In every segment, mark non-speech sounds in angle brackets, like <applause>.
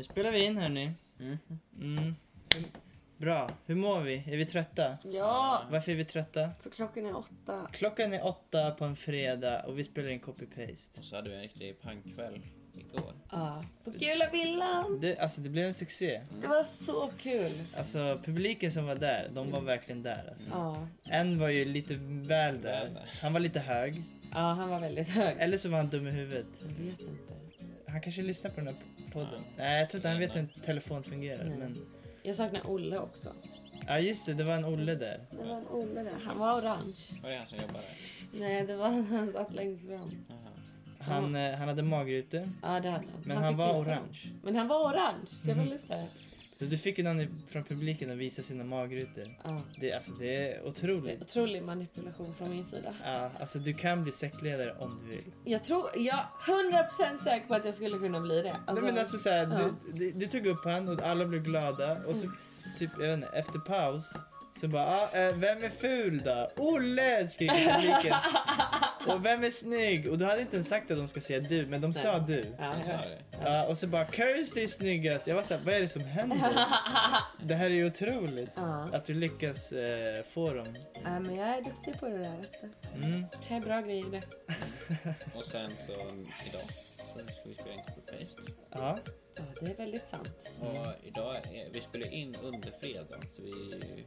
Nu spelar vi in hörni. Mm. Hur- Bra. Hur mår vi? Är vi trötta? Ja, Varför är vi trötta? för klockan är åtta. Klockan är åtta på en fredag och vi spelar in copy-paste. Och så hade vi en riktig pangkväll igår. Ja, på Gula Villan. Det, alltså det blev en succé. Det var så kul. Alltså publiken som var där, de var verkligen där alltså. Ja, En var ju lite väl där. Väl där. Han var lite hög. ja han var väldigt hög. Eller så var han dum i huvudet. Jag vet inte. Han kanske lyssnar på den här podden. Nej, jag tror inte han vet hur en telefon fungerar. Nej. Men... Jag saknar Olle också. Ja just det, det var en Olle där. Det var en Olle där. Han var orange. Var det han som jobbar där? Nej, det var <laughs> han satt längst fram. Han, eh, han hade magrutor. Ja, det hade han. Men han han var orange. Men han var orange. Det var lite... Så du fick ju någon från publiken att visa sina magrutor. Ja. Det, alltså, det är Det är otroligt. otrolig manipulation från min sida. Ja, alltså du kan bli sektledare om du vill. Jag tror, jag är 100% säker på att jag skulle kunna bli det. Alltså, Nej men alltså såhär, ja. du, du, du tog upp han och alla blev glada och så typ, jag vet inte, efter paus så bara, ah, eh, vem är ful då? Olle! skriker publiken. och vem är snygg? Och du hade inte ens sagt att de ska säga du, men de sa du. Ja, jag vet. det. Ja, och så bara, Kirsty är snyggast. Jag var såhär, vad är det som händer? <laughs> det här är ju otroligt. Ja. Att du lyckas eh, få dem. Ja, men jag är duktig på det där vet du. Mm. Det är bra grejer det. Och sen så idag så ska vi spela in copy-paste. Ja. Ja, det är väldigt sant. Och idag är, vi spelar in under fredag så vi är ju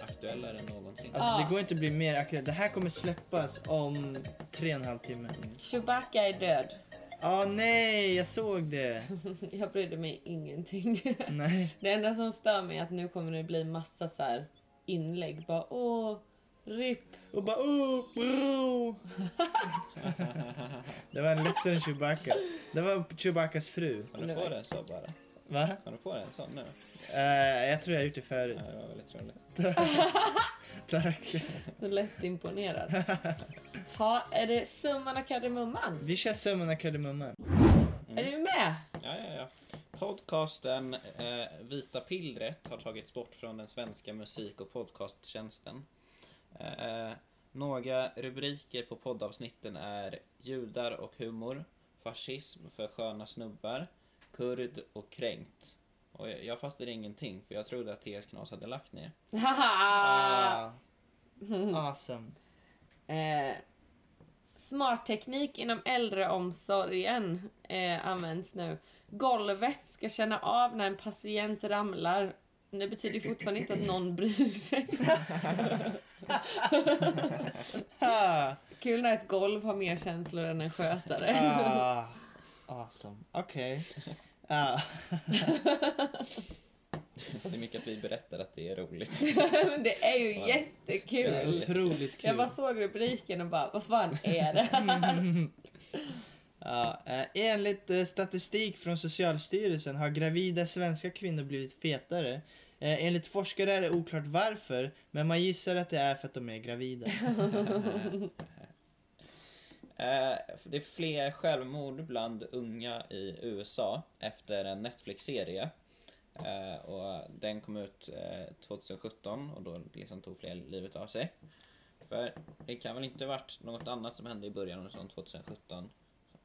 aktuellare än någonsin. Alltså det går inte att bli mer aktuellt. Det här kommer släppas om tre och en halv timme. Chewbacca är död. Ah nej, jag såg det. <laughs> Jag brydde mig ingenting. Nej. <laughs> Det enda som stör mig är att nu kommer det bli massa så här inlägg. Bara åh, RIP. Och bara oh, bro. <laughs> Det var en ledsen Chewbacca. Det var Chewbaccas fru. Kan du få den så bara? Va? Kan du få den så nu? Eh, jag tror jag har gjort det förut. Ja, det var väldigt roligt. <laughs> Tack. <laughs> Lätt imponerad. Ha, är det summan av kardemumman? Vi kör summan av kardemumman. Är du med? Ja, ja, ja. Podcasten eh, Vita pillret har tagits bort från den svenska musik och podcasttjänsten. Eh, några rubriker på poddavsnitten är Judar och humor, Fascism för sköna snubbar, Kurd och kränkt. Och jag, jag fattade ingenting för jag trodde att TS Knas hade lagt ner. <laughs> Ah. Awesome. eh, smart teknik inom äldreomsorgen eh, används nu. Golvet ska känna av när en patient ramlar. Det betyder fortfarande inte att någon bryr sig. <laughs> <laughs> <laughs> Kul när ett golv har mer känslor än en skötare. Ah. Awesome. Okej. <laughs> Ah. Det är mycket att vi berättar att det är roligt. <laughs> Men det är ju jättekul. Otroligt kul. Jag bara såg rubriken och bara, vad fan är det här? Ja, eh, enligt eh, statistik från Socialstyrelsen har gravida svenska kvinnor blivit fetare. Eh, enligt forskare är det oklart varför, men man gissar att det är för att de är gravida. <laughs> <laughs> Eh, det är fler självmord bland unga i USA efter en Netflix-serie. Eh, och den kom ut eh, 2017 och då liksom tog fler livet av sig. För det kan väl inte ha varit något annat som hände i början av sånt 2017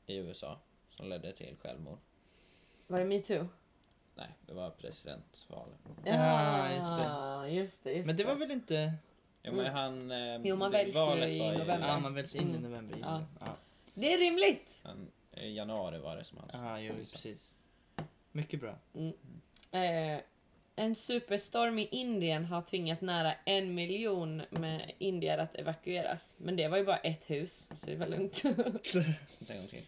i USA som ledde till självmord. Var det metoo? Nej, det var presidentval. Ja, just det. Ja, just det. Just Men det var väl inte... Ja, men han... Eh, Jo, man det- väljs ju valet i var november. Ja, man väljs in i Mm. november. Just Ja. det. Ja. Det är rimligt! Han, I januari var det som han Ja, jo, precis. Mycket bra. Eh, en superstorm i Indien har tvingat nära en miljon med indier att evakueras. Men det var ju bara ett hus, så det var lugnt. <laughs> En gång till.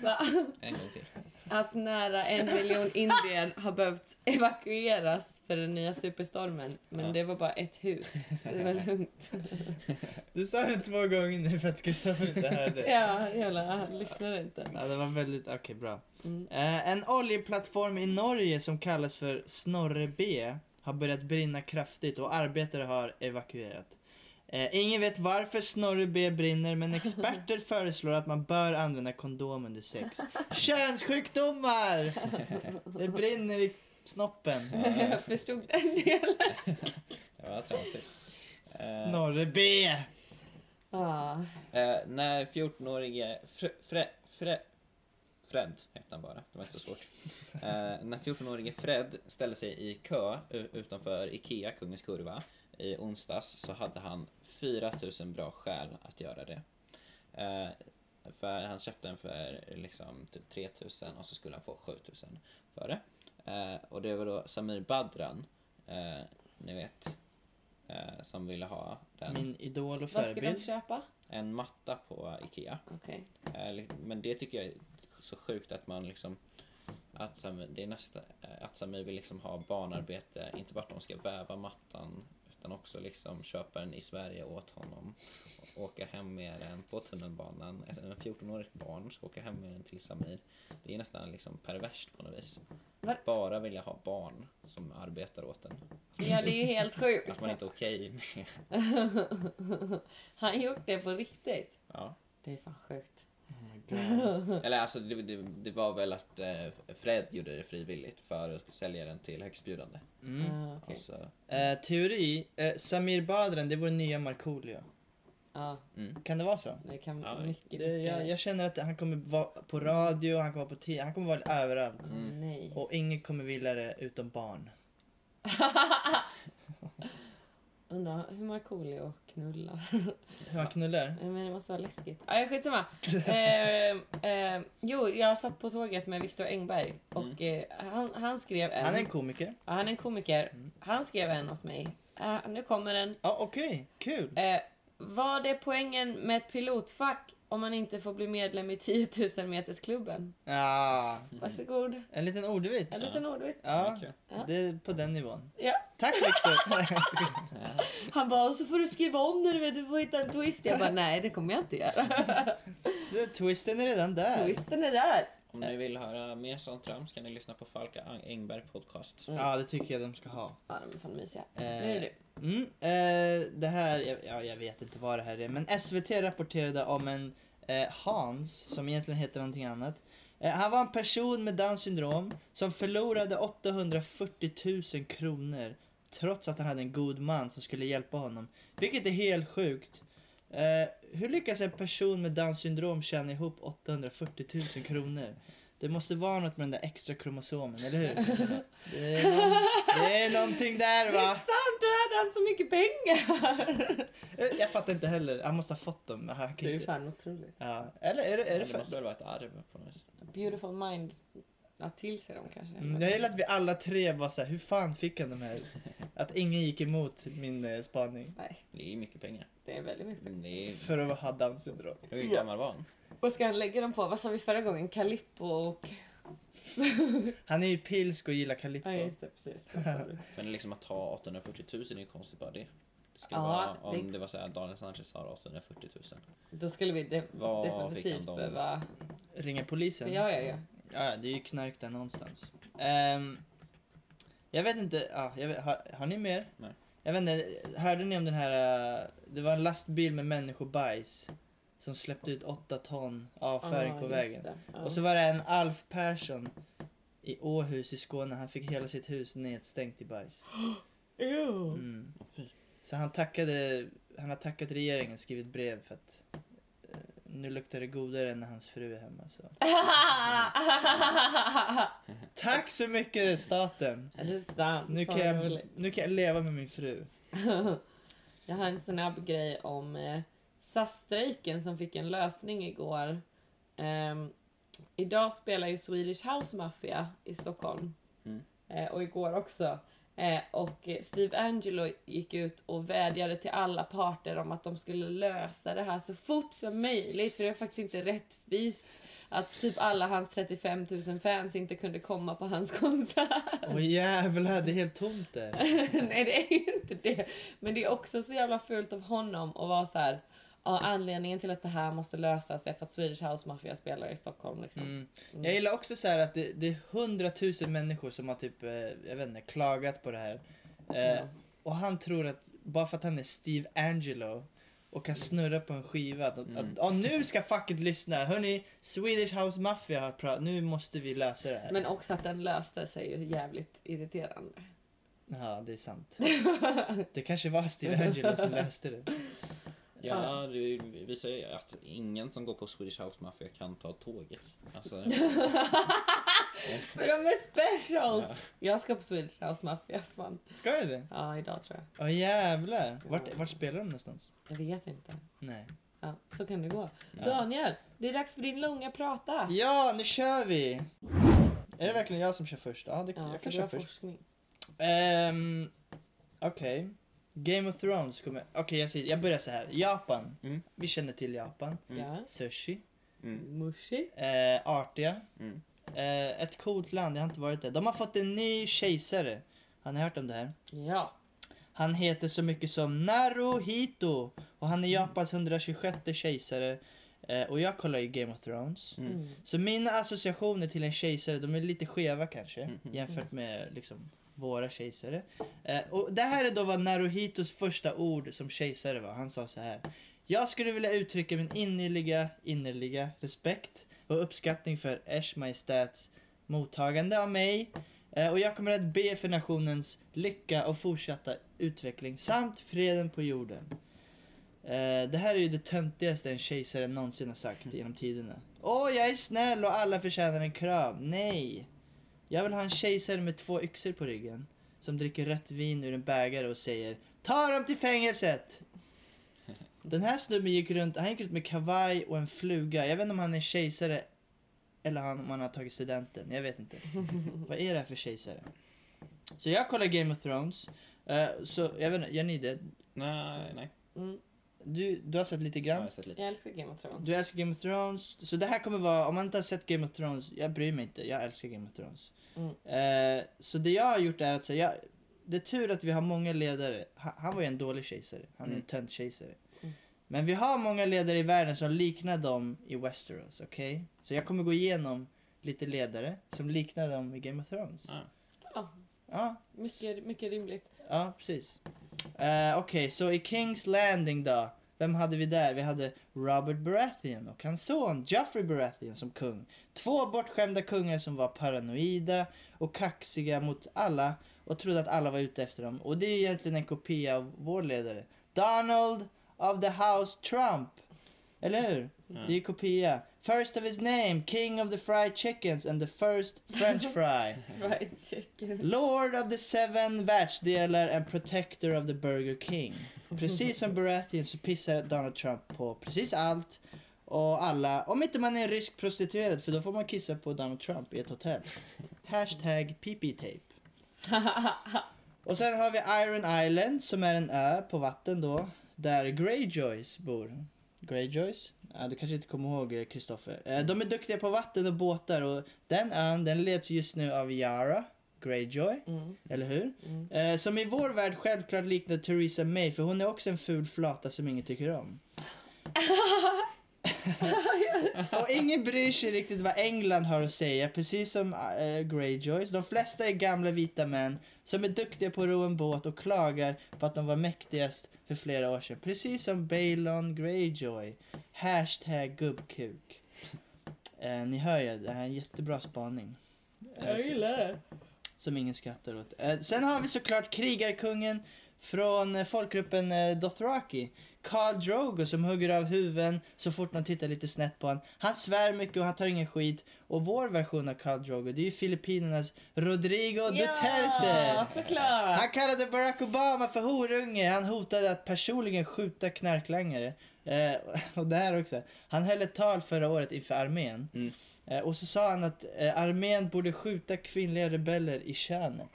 Va? En gång till. Att nära en miljon indier har behövt evakueras för den nya superstormen. Men Ja. det var bara ett hus, så det var lugnt. <laughs> Du sa det två gånger nu för att Kristoffer inte hörde. Ja, jävla, han lyssnade inte. Ja, det var väldigt, okej bra. Mm. Eh, en oljeplattform i Norge som kallas för Snorre B har börjat brinna kraftigt och arbetare har evakuerat. Eh, ingen vet varför Snorre B brinner men experter <laughs> föreslår att man bör använda kondom under sex. Könssjukdomar! Det brinner i snoppen. <laughs> Jag förstod den delen. Det var tramsigt. Eh, Snorre B! Ah. Eh, när 14-årige Fre, Fre, Fre, Fred hette han bara, det var inte så svårt. Eh, när 14-årige Fred ställde sig i kö utanför IKEA, Kungens Kurva, i onsdags så hade han 4000 bra skäl att göra det. Eh, för han köpte den för liksom typ 3000 och så skulle han få 7000 för det. Eh, och det var då Samir Badran, eh, ni vet, eh, som ville ha den. Min idol och Vad ska de förebild. köpa? En matta på IKEA. Okej. Eh, Men det tycker jag är så sjukt att man liksom att Samir, det är nästa, eh, att Samir vill liksom ha barnarbete, inte bara att de ska väva mattan utan också liksom köpa den i Sverige åt honom och åka hem med den på tunnelbanan. En 14-årigt barn ska åka hem med den till Samir. Det är nästan liksom perverst på något vis. Va? Att bara vilja ha barn som arbetar åt en. Ja, det är ju helt sjukt. <laughs> Att man inte är okej med. <laughs> Han gjort det på riktigt. Ja. Det är fan sjukt. <laughs> Eller alltså det, det, det var väl att eh, Fred gjorde det frivilligt för att sälja den till högstbjudande. Mm. Ah. Och så, Eh, teori, eh, Samir Badran, det är vår nya Markoolio. Ja, mm. Kan det vara så? det kan Ja, mycket, Det, jag, jag känner att han kommer vara på radio, han kommer vara på tv, han kommer vara överallt. Mm. Nej. Och ingen kommer vilja det utom barn. <laughs> Undrar hur Markoolio knullar. Hur han knullar? Men det måste vara läskigt. Ah, skitsamma. <laughs> eh, eh, jo, jag satt på tåget med Viktor Engberg och eh, han, han skrev en... Han är en komiker. Ja, han är en komiker. Han skrev en åt mig. Eh, nu kommer den. Ja okej, kul. Eh, vad är poängen med ett pilotfack om man inte får bli medlem i 10 000 metersklubben? Ja, Varsågod. en liten ordvits. En liten ordvits. Ja. Ja. det är på den nivån. Ja. Tack Viktor! <laughs> Han bara, och så får du skriva om när du vet, du får hitta en twist. Jag bara, nej det kommer jag inte göra. Det- Twisten är redan där. Twisten är där. Om ni vill höra mer sånt trams kan ni lyssna på Falka Engberg podcast. Ja, det tycker jag de ska ha. Ja, de är fan mysiga. Eh, Nu är det du. Mm, eh, det här, ja, jag vet inte vad det här är, men SVT rapporterade om en eh, Hans, som egentligen heter någonting annat. Eh, han var en person med Downs syndrom som förlorade 840 000 kronor trots att han hade en god man som skulle hjälpa honom. Vilket är helt sjukt. Eh, hur lyckas en person med Downs syndrom tjäna ihop 840 000 kronor? Det måste vara något med den där extra kromosomen, eller hur? <laughs> Det är, någon, det är någonting där Det är va? sant, då hade han så mycket pengar. Eh, Jag fattar inte heller. Han måste ha fått dem. Han Det är inte... fan otroligt. Ja. Eller är det, är det Det för... måste väl vara ett arv på något. Beautiful mind. Ja, till sig dem kanske. Mm, Jag gillar att vi alla tre var så här, hur fan fick han de här? <laughs> Att ingen gick emot min eh, spaning. Nej, Det är mycket pengar. det är väldigt mycket. Men det är... För att ha Downs syndrom. Hur gammal var han? Vad ska han lägga dem på? Vad sa vi förra gången? Calippo och... <laughs> Han är ju pilsk och gillar Calippo. Ja, just det. Precis. Vad sa du? <laughs> Men liksom att ta 840 000 är ju konstigt bara det. Det skulle Ja, vara, om det- det var så här Daniel Sanchez har 840 000. Då skulle vi de- Vad fick han definitivt dem? behöva... Ringer polisen? Ja, ja, ja. Ja, det är ju knark där någonstans. Ehm, jag vet inte, ja, jag vet, har, har ni mer? Nej. Jag vet inte, hörde ni om den här, eh, det var en lastbil med människobajs som släppte ut åtta ton avföring på vägen. Och så var det en Alf Persson i Åhus i Skåne. Han fick hela sitt hus nedstängt i bajs. <gasps> Mm. Så han tackade, han har tackat regeringen, skrivit brev för att nu luktar det godare än när hans fru är hemma. Så. <laughs> Tack så mycket staten! är det sant? Nu kan, jag, nu kan jag leva med min fru. <laughs> Jag har en snabb grej om eh, SAS-strejken som fick en lösning igår. Ehm, idag spelar ju Swedish House Mafia i Stockholm. Mm. Eh, och igår också. Eh, och Steve Angelo gick ut och vädjade till alla parter om att de skulle lösa det här så fort som möjligt. För det är faktiskt inte rättvist att typ alla hans 35 000 fans inte kunde komma på hans <laughs> konsert. Åh jävlar, det är helt tomt där. <laughs> Nej det är ju inte det. Men det är också så jävla fult av honom att vara så här. Ja, anledningen till att det här måste lösas är för att Swedish House Mafia spelar i Stockholm. Liksom. Mm. Jag gillar också så här att det, det är hundratusen människor som har typ, eh, jag vet inte, klagat på det här. Eh, Ja. Och han tror att bara för att han är Steve Angelo och kan snurra på en skiva att, att ja, nu ska facket lyssna. Hörni, Swedish House Mafia har pratat, nu måste vi lösa det här. Men också att den löste sig ju jävligt irriterande. Ja, det är sant. <laughs> Det kanske var Steve Angelo som löste det. Ja, det visar ju att ingen som går på Swedish House Mafia kan ta tåget. Alltså, För de är specials! Jag ska på Swedish House Mafia. Fan. Ska det det? Ja, idag tror jag. Åh jävlar. Vart, vart spelar de någonstans? Jag vet inte. Nej. Ja, så kan det gå. Daniel, det är dags för din långa prata. Ja, nu kör vi! Är det verkligen jag som kör först? Ja, det, Ja, jag för kan du har köra först. forskning. Ehm, Okej. Game of Thrones kommer... Okej, jag, säger- jag börjar så här. Japan. Mm. Vi känner till Japan. Ja. Sushi. Mushi. Eh, artiga. Mm. Eh, ett coolt land, jag har inte varit där. De har fått en ny kejsare. Har ni hört om det här? Ja. Han heter så mycket som Naruhito. Och han är Japans 126 kejsare. Eh, och jag kollar ju Game of Thrones. Mm. Så mina associationer till en kejsare, de är lite skeva kanske. Jämfört med liksom våra kejsare. Eh, och det här är då vad Naruhitos första ord som kejsare var. Han sa så här. Jag skulle vilja uttrycka min innerliga, innerliga respekt och uppskattning för Ers Majestäts mottagande av mig. Eh, och jag kommer att be för nationens lycka och fortsatta utveckling samt freden på jorden. Eh, det här är ju det töntigaste en kejsare någonsin har sagt genom tiderna. Åh, jag är snäll och alla förtjänar en kram. Nej! Jag vill ha en kejsare med två yxor på ryggen. Som dricker rött vin ur en bägare och säger Ta dem till fängelset! Den här snubben gick runt, han gick runt med kavaj och en fluga. Jag vet inte om han är kejsare eller han, om han har tagit studenten. Jag vet inte. Vad är det här för kejsare? Så jag kollar Game of Thrones. Eh, så jag vet inte, gör ni det? Nej, nej. Mm. Du, du har sett lite Jag grann? har sett lite. Jag älskar Game of Thrones. Du älskar Game of Thrones. Så det här kommer vara, om man inte har sett Game of Thrones, jag bryr mig inte. Jag älskar Game of Thrones. Mm. Eh, så det jag har gjort är att säga, jag, det är tur att vi har många ledare. Han, han var ju en dålig kejsare. Han är en Mm. tönt kejsare. Mm. Men vi har många ledare i världen som liknar dem i Westeros, okej? Så jag kommer gå igenom lite ledare som liknar dem i Game of Thrones. Ja. Ja, Ja, mycket, mycket rimligt. Ja, precis. Eh, Okej, så i Kings Landing då? Vem hade vi där? Vi hade Robert Baratheon och hans son Joffrey Baratheon som kung. Två bortskämda kungar som var paranoida och kaxiga mot alla och trodde att alla var ute efter dem. Och det är egentligen en kopia av vår ledare. Donald of the House Trump. Eller hur? Det är ju kopia. First of his name, King of the Fried Chickens and the first French <laughs> fry. Fried chicken. Lord of the seven världsdelar and protector of the Burger King. Precis som Baratheon så pissar Donald Trump på precis allt och alla. Om inte man är en rysk prostituerad för då får man kissa på Donald Trump i ett hotell. Hashtag PP-tape. <laughs> Och sen har vi Iron Island som är en ö på vatten då. Där Greyjoys bor. Greyjoys? Ja, du kanske inte kommer ihåg eh, Kristoffer. Eh, De är duktiga på vatten och båtar och den ön den leds just nu av Yara Greyjoy. Mm. Eller hur? Mm. Eh, som i vår värld självklart liknar Theresa May för hon är också en ful flata som ingen tycker om. <laughs> och ingen bryr sig riktigt vad England har att säga, precis som äh, Greyjoys. De flesta är gamla vita män som är duktiga på att ro en båt och klagar på att de var mäktigast för flera år sedan. Precis som Balon Greyjoy. Hashtag gubbkuk. Eh, ni hör ju, det här är en jättebra spaning. Jag gillar det. Som ingen skrattar åt. Eh, sen har vi såklart krigarkungen från eh, folkgruppen eh, Dothraki. Khal Drogo som hugger av huvuden så fort man tittar lite snett på honom. Han svär mycket och han tar ingen skit. Och vår version av Khal Drogo det är ju Filippinernas Rodrigo Duterte. Ja, såklart. Han kallade Barack Obama för horunge. Han hotade att personligen skjuta knarklangare. Eh, och det här också. Han höll ett tal förra året inför armén. Mm. Eh, och så sa han att eh, armén borde skjuta kvinnliga rebeller i könet.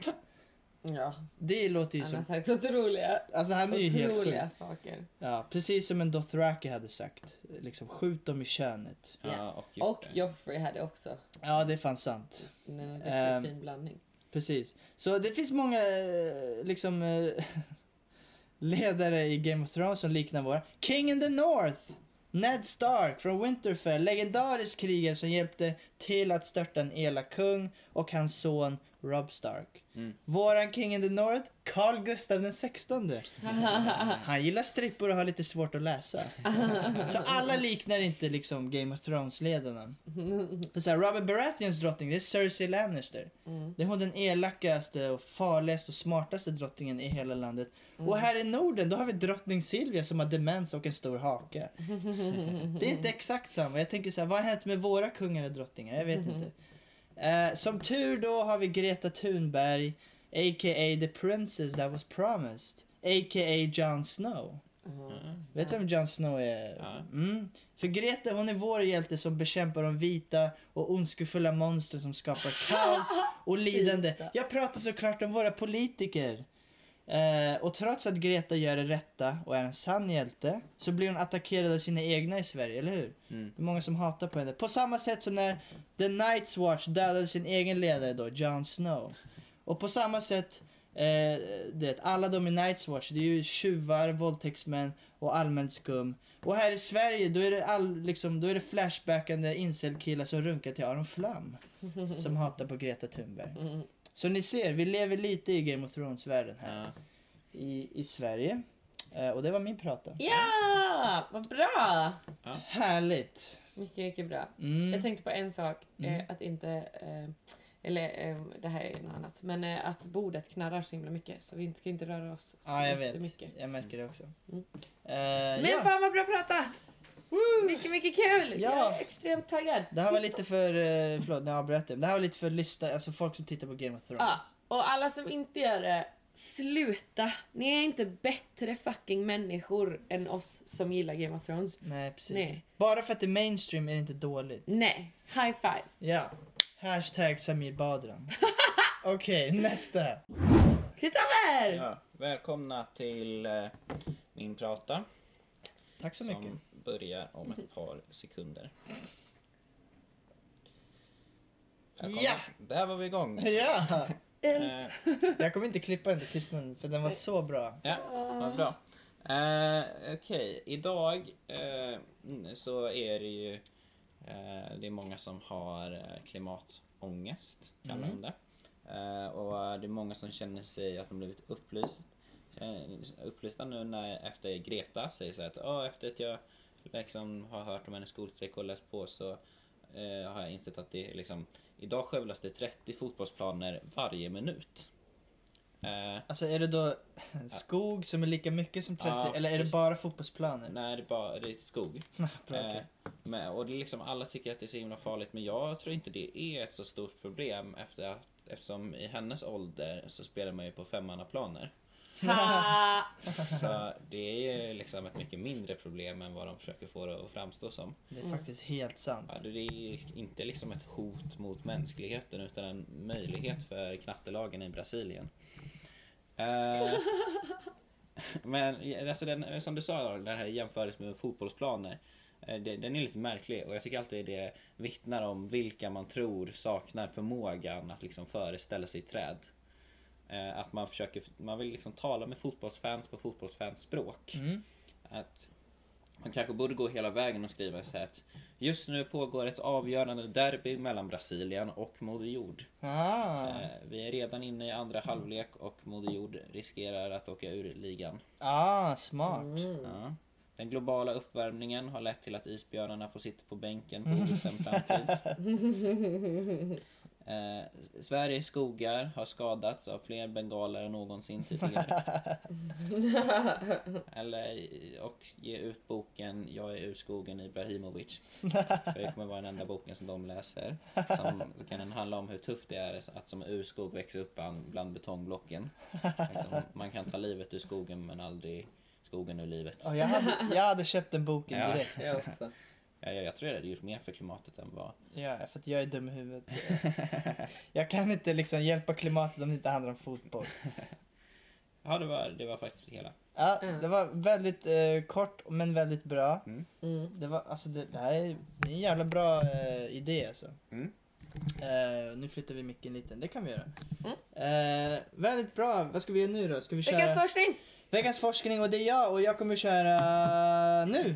Ja, Det låter ju han har som... sagt otroliga, Alltså han är otroliga saker. Ja, precis som en Dothraki hade sagt. Liksom, skjut dem i könet. Ja, Ja. och, gjort Och det. Joffrey hade också Ja, det är fan sant. en riktigt Ehm, fin blandning. Precis. Så det finns många eh, liksom eh, <laughs> ledare i Game of Thrones som liknar våra. King in the North! Ned Stark från Winterfell, legendarisk krigare som hjälpte till att störta en elak kung och hans son Rob Stark. Mm. Våran King in the North, Carl Gustav den 16. <laughs> Han gillar strippor och har lite svårt att läsa. <laughs> Så alla liknar inte liksom Game of Thrones-ledarna. <laughs> För så här, Robert Baratheons drottning, det är Cersei Lannister. Det är hon den elakaste och farligaste och smartaste drottningen i hela landet. Och här i Norden, då har vi drottning Silvia som har demens och en stor hake. Det är inte exakt samma. Jag tänker så här, vad har hänt med våra kungar och drottningar? Jag vet inte. Eh, som tur då har vi Greta Thunberg, a.k.a. the princess that was promised, a.k.a. Jon Snow. Vet du vem Jon Snow är? Mm. För Greta hon är vår hjälte som bekämpar de vita och ondskefulla monster som skapar kaos <laughs> och lidande. Jag pratar såklart om våra politiker. Eh, och trots att Greta gör det rätta och är en sann hjälte så blir hon attackerad av sina egna i Sverige, eller hur? Mm. Det är många som hatar på henne. På samma sätt som när The Night's Watch dödade sin egen ledare då, Jon Snow. Och på samma sätt, eh, det, alla de i Night's Watch, det är ju tjuvar, våldtäktsmän och allmänt skum. Och här i Sverige, då är det, all, liksom, då är det flashbackande incelkillar som runkar till Aron Flam. som hatar på Greta Thunberg. Så ni ser, vi lever lite i Game of Thrones-världen här Ja. i, i Sverige. Eh, och det var min prata. Ja, vad bra! Härligt! Mycket, mycket bra. Mm. Jag tänkte på en sak, Mm. eh, att inte, eh, eller eh, det här är något annat, men eh, att bordet knarrar så himla mycket så vi inte ska inte röra oss så Ja, jag vet. mycket. Jag märker det också. Mm. Eh, Men ja. fan vad bra att Mycket, mycket kul! Ja. Jag är extremt taggad. Det här var lite för, eh, förlåt nu avbröt jag. Det här var lite för lyssna, alltså folk som tittar på Game of Thrones. Ja, och alla som inte gör det, sluta! Ni är inte bättre fucking människor än oss som gillar Game of Thrones. Nej precis. Nej. Bara för att det är mainstream är det inte dåligt. Nej, high five! Ja. Hashtag Samir Badran. <laughs> Okej, nästa. Kristoffer! Ja, välkomna till eh, min prata Tack så mycket. som börjar om ett par sekunder. Ja. Där var vi igång. Ja! <laughs> Eh, Jag kommer inte klippa den till tystnaden för den var så bra. Ja, vad bra. Eh, Okej, idag eh, så är det ju eh, det är många som har eh, klimatångest, kallar Mm. de det. Eh, och det är många som känner sig att de blivit upplyst, eh, upplysta nu när, efter Greta säger så här att "Ja, efter att jag liksom har hört om hennes skolstrejk och läst på så eh, har jag insett att det är liksom Idag skövlas det 30 fotbollsplaner varje minut. Eh, Alltså är det då skog som är lika mycket som 30 Ja, eller är det bara fotbollsplaner? Nej, det är bara det är skog. <laughs> Bra, okej. Eh, men, och det är liksom, alla tycker att det är så himla farligt men jag tror inte det är ett så stort problem efter att, eftersom i hennes ålder så spelar man ju på femmannaplaner. Så det är ju liksom ett mycket mindre problem än vad de försöker få det att framstå som. Det är faktiskt helt sant. Ja, det är inte liksom ett hot mot mänskligheten utan en möjlighet för knattelagen i Brasilien. Eh, <laughs> men alltså den, som du sa, den här jämförelsen med fotbollsplaner. eh, det- Den är lite märklig och jag tycker alltid det vittnar om vilka man tror saknar förmågan att liksom föreställa sig träd. Eh, Att man försöker, man vill liksom tala med fotbollsfans på fotbollsfans språk. Mm. Att man kanske borde gå hela vägen och skriva så här att Just nu pågår ett avgörande derby mellan Brasilien och Moder Jord. Ah, Eh, Vi är redan inne i andra halvlek och Moder Jord riskerar att åka ur ligan. ah smart. Ja. Den globala uppvärmningen har lett till att isbjörnarna får sitta på bänken på obestämd framtid. <laughs> Eh, Sveriges skogar har skadats av fler bengaler än någonsin tidigare. <laughs> Eller, och ge ut boken Jag är ur skogen Ibrahimovic. För det kommer vara den enda boken som de läser. Som, så kan den handla om hur tufft det är att som urskog växa upp bland, betongblocken. Liksom, man kan ta livet ur skogen men aldrig skogen ur livet. Ja, jag, hade, jag hade köpt den boken Ja. direkt. Jag också. Ja, jag, jag tror jag hade gjort mer för klimatet än vad... Ja, för att jag är dum i huvudet. <laughs> Jag kan inte liksom hjälpa klimatet om det inte handlar om fotboll. Ja, det var, det var faktiskt det hela. Ja, Mm. det var väldigt eh, kort men väldigt bra. Mm. Mm. Det, var, alltså, det, det här är det är en jävla bra eh, idé alltså. Mm. Eh, nu flyttar vi micken lite, det kan vi göra. Eh, väldigt bra, vad ska vi göra nu då? Ska vi köra Veckans forskning! veckans forskning och det är jag och jag kommer köra nu.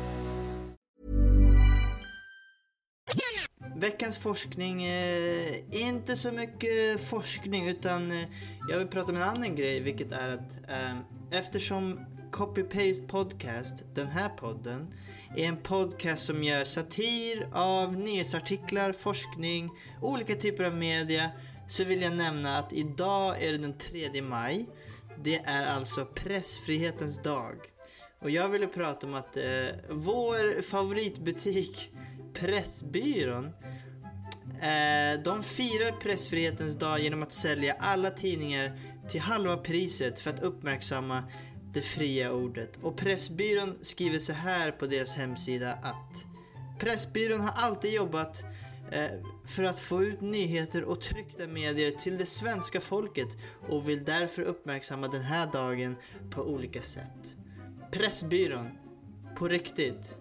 Veckans forskning, eh, inte så mycket forskning utan eh, jag vill prata om en annan grej vilket är att eh, eftersom Copy Paste Podcast, den här podden, är en podcast som gör satir av nyhetsartiklar, forskning, olika typer av media så vill jag nämna att idag är det den 3 maj. Det är alltså pressfrihetens dag. Och jag ville prata om att eh, vår favoritbutik Pressbyrån eh, de firar pressfrihetens dag genom att sälja alla tidningar till halva priset för att uppmärksamma det fria ordet. Och Pressbyrån skriver så här på deras hemsida att Pressbyrån har alltid jobbat eh, för att få ut nyheter och tryckta medier till det svenska folket och vill därför uppmärksamma den här dagen på olika sätt. Pressbyrån, på riktigt.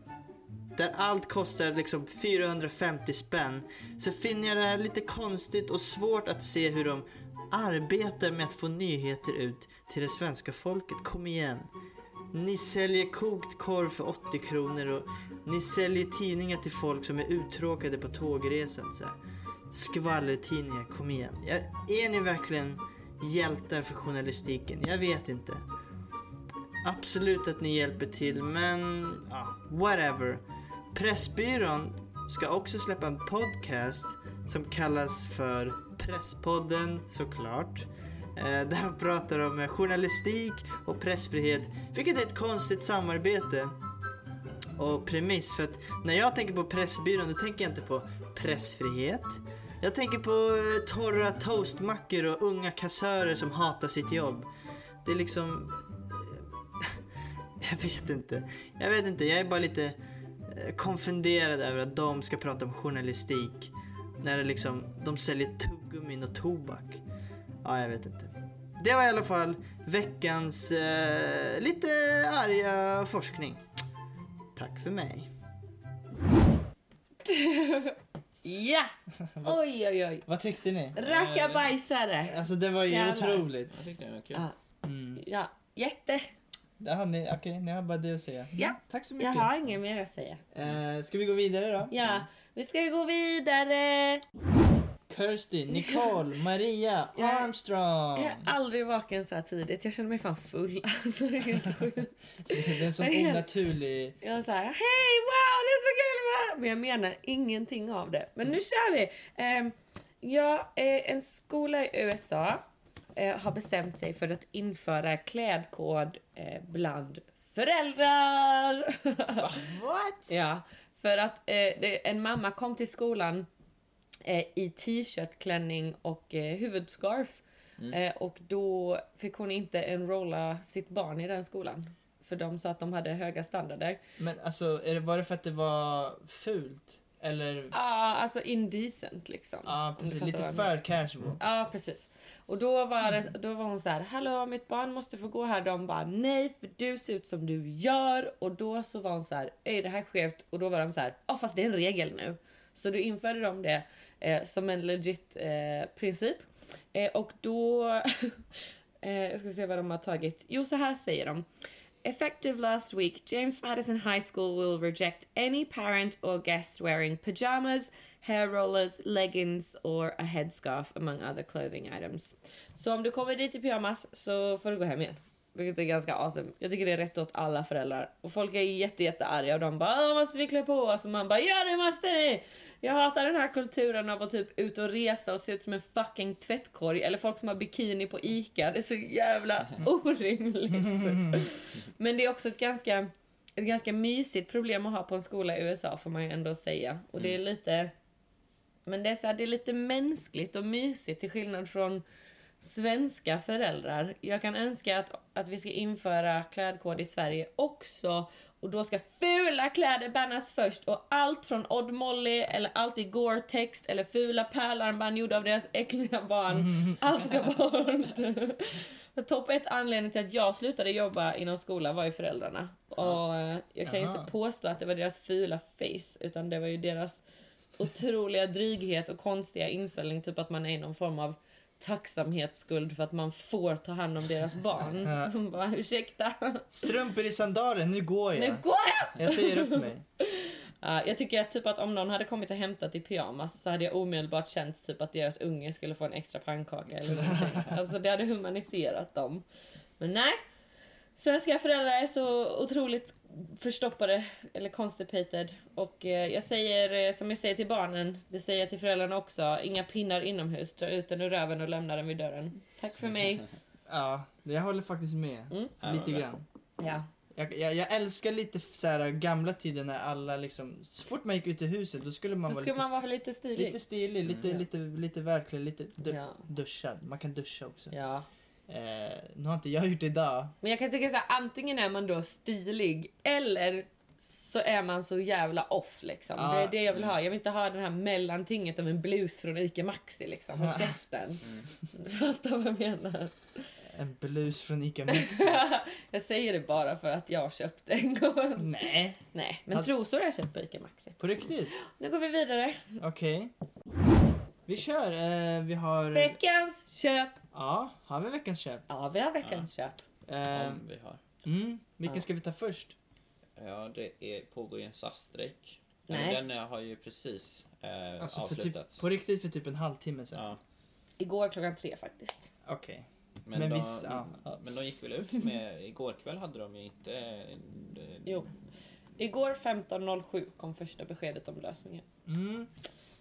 Där allt kostar liksom 450 spänn så finner jag det här lite konstigt och svårt att se hur de arbetar med att få nyheter ut till det svenska folket. Kom igen. Ni säljer kokt korv för 80 kronor och ni säljer tidningar till folk som är uttråkade på tågresan. Så här. Skvallertidningar, kom igen. Ja, är ni verkligen hjältar för journalistiken? Jag vet inte. Absolut att ni hjälper till men ja, whatever. Pressbyrån ska också släppa en podcast som kallas för Presspodden såklart. Eh, där de pratar om eh, journalistik och pressfrihet, vilket är ett konstigt samarbete och premiss. För att när jag tänker på Pressbyrån då tänker jag inte på pressfrihet. Jag tänker på eh, torra toastmackor och unga kassörer som hatar sitt jobb. Det är liksom... <laughs> Jag vet inte. Jag vet inte, jag är bara lite konfunderad över att de ska prata om journalistik. När det liksom, de säljer tuggummin och tobak. Ja, jag vet inte. det var i alla fall veckans eh, lite arga forskning. Tack för mig. <laughs> Ja! Oj, oj, oj. Vad tyckte ni? Rackabajsare. Alltså det var ju Jävlar. otroligt. Jag tyckte det var kul. Ja. Mm. Ja, jätte. Har ni, okej, ni har bara det att säga. Ja. Tack så Jag mycket. har inget mer att säga. Eh, ska vi gå vidare då? Ja, vi ska gå vidare. Kirsty, Nicole, Maria, Jag- Armstrong. Jag är aldrig vaken så här tidigt. Jag känner mig fan full. <laughs> Alltså, det är helt <laughs> sjukt. Det är en sån Jag är onaturlig... Jag är så här, hej wow det är så kul! va?" Men jag menar ingenting av det. Men nu kör vi! Um, ja, eh, en skola i USA eh, har bestämt sig för att införa klädkod eh, bland föräldrar. <laughs> What? ja, för att eh, det, en mamma kom till skolan i t-shirt, klänning och huvudscarf. Eh, och då fick hon inte enrolla sitt barn i den skolan. För de sa att de hade höga standarder. Men alltså, är det, var det för att det var fult? Eller? Ja, alltså indecent liksom. Ja, precis. Lite för casual. Ja, precis. Och då var, det, då var hon så här, hallå mitt barn måste få gå här. De bara, nej för du ser ut som du gör. Och då så var hon så här, är det här är skevt? Och då var de så här, ja fast det är en regel nu. Så då införde de det eh, som en legit eh, princip. Eh, och då, <laughs> eh, jag ska se vad de har tagit. Jo, så här säger de. Effective last week, James Madison High School will reject any parent or guest wearing pajamas, hair rollers, leggings, or a headscarf, among other clothing items. Så om du kommer dit i pyjamas så får du gå hem igen. Vilket är ganska awesome. Jag tycker det är rätt åt alla föräldrar. Och folk är jätte, jätte arga och de bara måste vi klä på oss? Och man bara ja det måste ni! Jag hatar den här kulturen av att typ ut och resa och se ut som en fucking tvättkorg. Eller folk som har bikini på ICA. Det är så jävla <laughs> orimligt. <laughs> Men det är också ett ganska, ett ganska mysigt problem att ha på en skola i USA får man ju ändå säga. Och det är lite men det är, så här, det är lite mänskligt och mysigt till skillnad från svenska föräldrar. Jag kan önska att, att vi ska införa klädkod i Sverige också. Och då ska fula kläder bannas först och allt från Odd Molly eller allt i Gore-Tex eller fula pärlarmband gjorda av deras äckliga barn. <laughs> Allt ska bort. Topp ett anledning till att jag slutade jobba inom skolan var ju föräldrarna. Och eh, jag kan ju inte påstå att det var deras fula face utan det var ju deras otroliga dryghet och konstiga inställning. Typ att man är i någon form av tacksamhetsskuld för att man får ta hand om deras barn. Ja. <laughs> Man bara ursäkta, Strumpor i sandalen, nu går jag. nu går jag! Jag säger upp mig. <laughs> Ja, jag tycker att, typ att om någon hade kommit och hämtat i pyjamas så hade jag omedelbart känt typ att deras unge skulle få en extra pannkaka eller någonting. <laughs> Alltså det hade humaniserat dem. Men nej. Svenska föräldrar är så otroligt förstoppade eller constipated. Och eh, jag säger eh, som jag säger till barnen, det säger jag till föräldrarna också. Inga pinnar inomhus, dra ut den ur röven och lämna den vid dörren. Tack för mig. <laughs> Ja, jag håller faktiskt med. Mm. Lite Ja, grann. Ja. Jag, jag, jag älskar lite så här gamla tider när alla liksom, så fort man gick ut i huset då skulle man Då vara lite, man vara lite stilig. lite stilig, lite, Mm. lite, lite verklig, lite du, Ja. duschad. Man kan duscha också. Ja. Eh, nu har inte jag gjort det idag. Men jag kan tycka så här, antingen är man då stilig eller så är man så jävla off liksom. Ja. Det är det jag vill ha. Jag vill inte ha det här mellantinget av en blus från Ica Maxi liksom. Håll käften. Du <laughs> fattar vad jag menar. En blus från Ica <laughs> Maxi. jag säger det bara för att jag köpte en gång. Nej, Nej, men Had- trosor har jag köpt på Ica Maxi. på riktigt? Nu går vi vidare. Okej. Vi kör. Eh, vi har... Veckans köp. Ja, har vi veckans köp? Ja, vi har veckans köp. Eh, Om vi har. mm, vilken Ja. ska vi ta först? Ja, det är, pågår ju en SAS-strejk. Nej. Den eh, har ju precis eh, Alltså för typ, avslutats. på riktigt för typ en halvtimme sedan. ja, Igår klockan tre faktiskt. Okej. men, Men de, viss- ja, ja. men de gick väl ut med... Igår kväll hade de ju inte... eh, Jo. Igår 15.07 kom första beskedet om lösningen. Mm.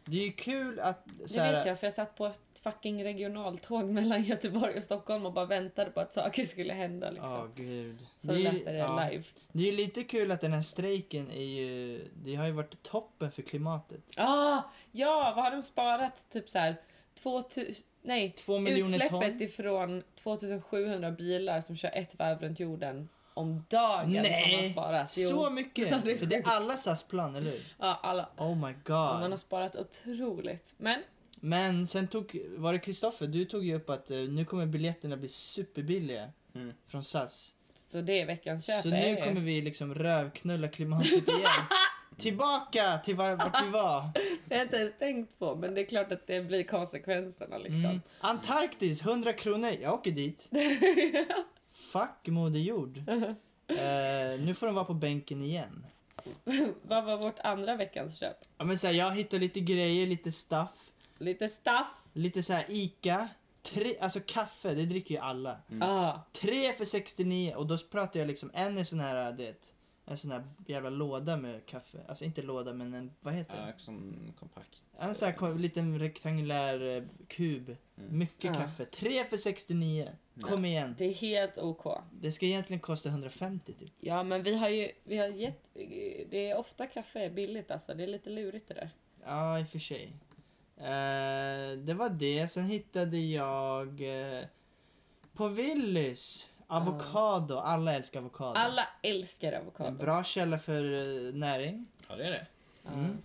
Det är ju kul att... Det Så här, vet jag för jag satt på ett fucking regionaltåg <laughs> mellan Göteborg och Stockholm och bara väntade på att saker skulle hända liksom. Ja, gud. Så Det läste det ja. live. Det är ju lite kul att den här strejken är ju... Det har ju varit toppen för klimatet. Ah, ja, vad har de sparat? Typ så här 2000, nej, Två miljoner utsläppet ton. ifrån 2700 bilar som kör ett varv runt jorden om dagen har man Nej! sparat. Jo. Så mycket! <laughs> Det för det är alla SAS plan, eller hur? Ja, alla. Oh my Ja, man har god. sparat otroligt. Men Men sen tog, var det Kristoffer, du tog ju upp att eh, nu kommer biljetterna bli superbilliga Mm. från SAS. Så det är veckans köp. Så nu kommer vi liksom rövknulla klimatet igen. <laughs> Tillbaka till var, vart vi var. <laughs> Det har jag inte ens tänkt på, men det är klart att det blir konsekvenserna liksom. Mm. Antarktis, 100 kronor. Jag åker dit. Fuck Moder Jord. <laughs> Eh, nu får de vara på bänken igen. Vad var vårt andra veckans köp? Ja, men så här, jag hittar lite grejer, lite stuff. Lite stuff. Lite så här Ica. Tre, alltså kaffe, det dricker ju alla. Ah, Tre för 69 och då pratar jag liksom en är sån här, det en sån här jävla låda med kaffe. Alltså inte låda men en, vad heter det? Ja, som kompakt. En sån här ko- liten rektangulär eh, kub. Mm. Mycket Ja. kaffe. Tre för 69. Kom igen. det är helt OK. Det ska egentligen kosta 150 typ. Ja, men vi har ju vi har gett, det är ofta kaffe är billigt alltså. Det är lite lurigt det där. Ja, i och för sig. Eh, det var det. Sen hittade jag eh, på Willys. Avokado. Alla älskar avokado. Alla älskar En avokado. bra källa för eh, näring. Ja, det är det. Mm.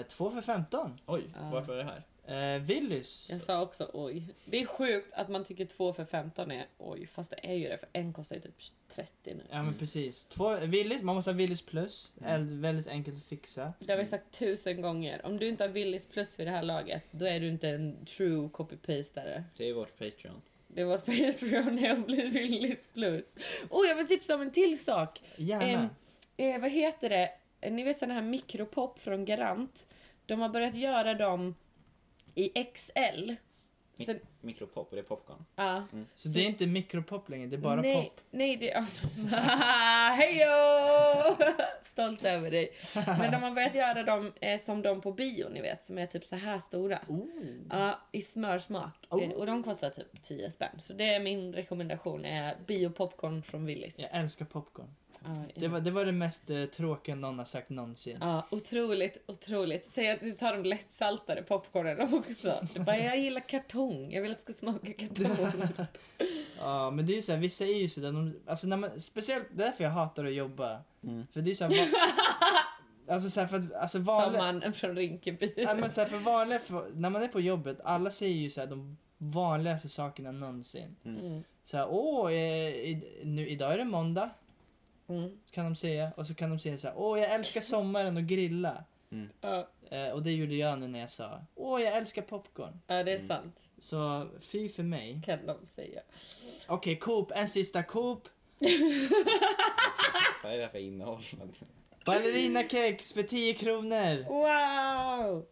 Eh, två för 15. Oj, vart var det här? Eh, Willys. Jag sa också oj. Det är sjukt att man tycker två för 15 är oj, fast det är ju det för en kostar ju typ 30 nu. Ja men precis. Två, Willys, man måste ha Willys plus. Mm. Äl- väldigt enkelt att fixa. Det har vi sagt tusen gånger. Om du inte har Willys plus vid det här laget, då är du inte en true copy-pastare. Det är vårt Patreon. Det var Patreon när jag blev Willys plus. Oh, jag vill tipsa om en till sak. Gärna. Em, eh, vad heter det? Eh, Ni vet sådana här mikropop från Garant. De har börjat göra dem i XL. Mi- Så, Mikropop, är det popcorn? ja. Så det är inte mikropop längre, det är bara nej, pop. Nej, det... <laughs> Hejo! Stolt över dig. Men de har börjat göra dem eh, som de på bio, ni vet, som är typ så här stora. Oh. Ja, i smörsmak. Oh. Eh, och de kostar typ 10 spänn. Så det är min rekommendation, är biopopcorn från Willys. Jag älskar popcorn. Ja, Det var det, var det mest eh, tråkiga någon har sagt någonsin. Ja, otroligt, otroligt. Säg att du tar de lättsaltade popcornen också. Du bara, jag gillar kartong. Jag vill att det ska smaka kartong. <laughs> Ja, men det är så här, vissa är ju sådär, de, alltså när man, speciellt därför jag hatar att jobba. Mm. För det är så här, va, <laughs> alltså så här, för att, alltså Som vanliga, mannen från Rinkeby. ja, men så här, för vanliga, för, när man är på jobbet, alla säger ju så här, de vanligaste sakerna någonsin. Mm. Så här, åh, eh, i, nu, idag är det måndag, Mm. kan de säga. Och så kan de säga så här, åh, jag älskar sommaren och grilla. Ja, Eh, och det gjorde jag nu när jag sa, åh, jag älskar popcorn. ja, det är sant. Så fy för mig. Kan de säga. Okej, Coop, en sista Coop. Vad är det här för innehåll? Ballerinakex för 10 kronor. Wow!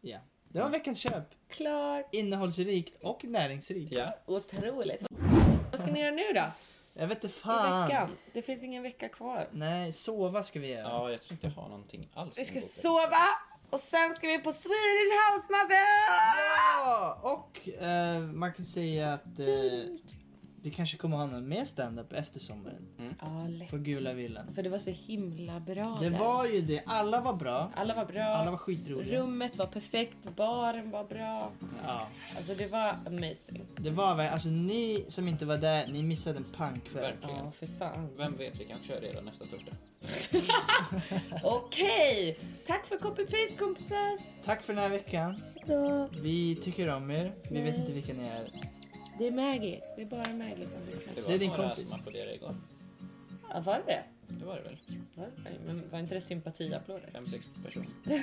Ja, det var veckans köp. Klart. Innehållsrikt och näringsrikt. Ja. Otroligt. Vad ska ni göra nu då? Jag vet inte I fan. veckan? Det finns ingen vecka kvar. Nej, sova ska vi göra. ja, jag tror inte jag har någonting alls. Vi ska sova och sen ska vi på Swedish House Mafia! Ja, och eh, man kan säga att eh, vi kanske kommer ha någon mer stand-up efter sommaren. Ja, lätt. På Gula Villan. För det var så himla bra Det där. var ju det. Alla var bra. Alla var bra. Alla var skitroliga. Rummet var perfekt, baren var bra. Ja, Alltså det var amazing. det var väl, alltså ni som inte var där, ni missade en. Verkligen. Ja, för fan. Vem vet, vi kanske kör redan nästa torsdag. <laughs> Okej! Tack för copy-paste kompisar! Tack för den här veckan. Då. Vi tycker om er. Vi vet inte vilka ni är. Det är Maggie. Det är bara Maggie som lyssnar. Det var Det är din några kompis. som applåderade igår. Ja, var det det? Det var det väl? Var det? Men var inte det sympatiapplåder? Fem, sex personer. <laughs>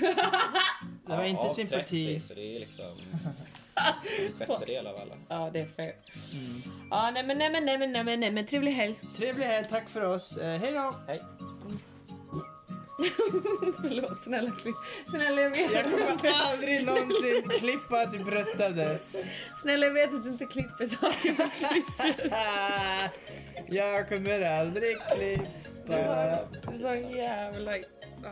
Det var inte av sympati. 30, så det är liksom en <laughs> sjättedel av alla. Ja, det är fair. Mm. Ja, nej men nej men nej men nej men nej men trevlig helg. Trevlig helg, tack för oss. Eh, hej då! Hej! <laughs> Förlåt, snälla klipp. Snälla jag vet, Jag kommer aldrig någonsin klippa att du berättade. snälla jag vet att du inte klipper saker. <laughs> Jag kommer aldrig Det klippa. var så jävla... Ja.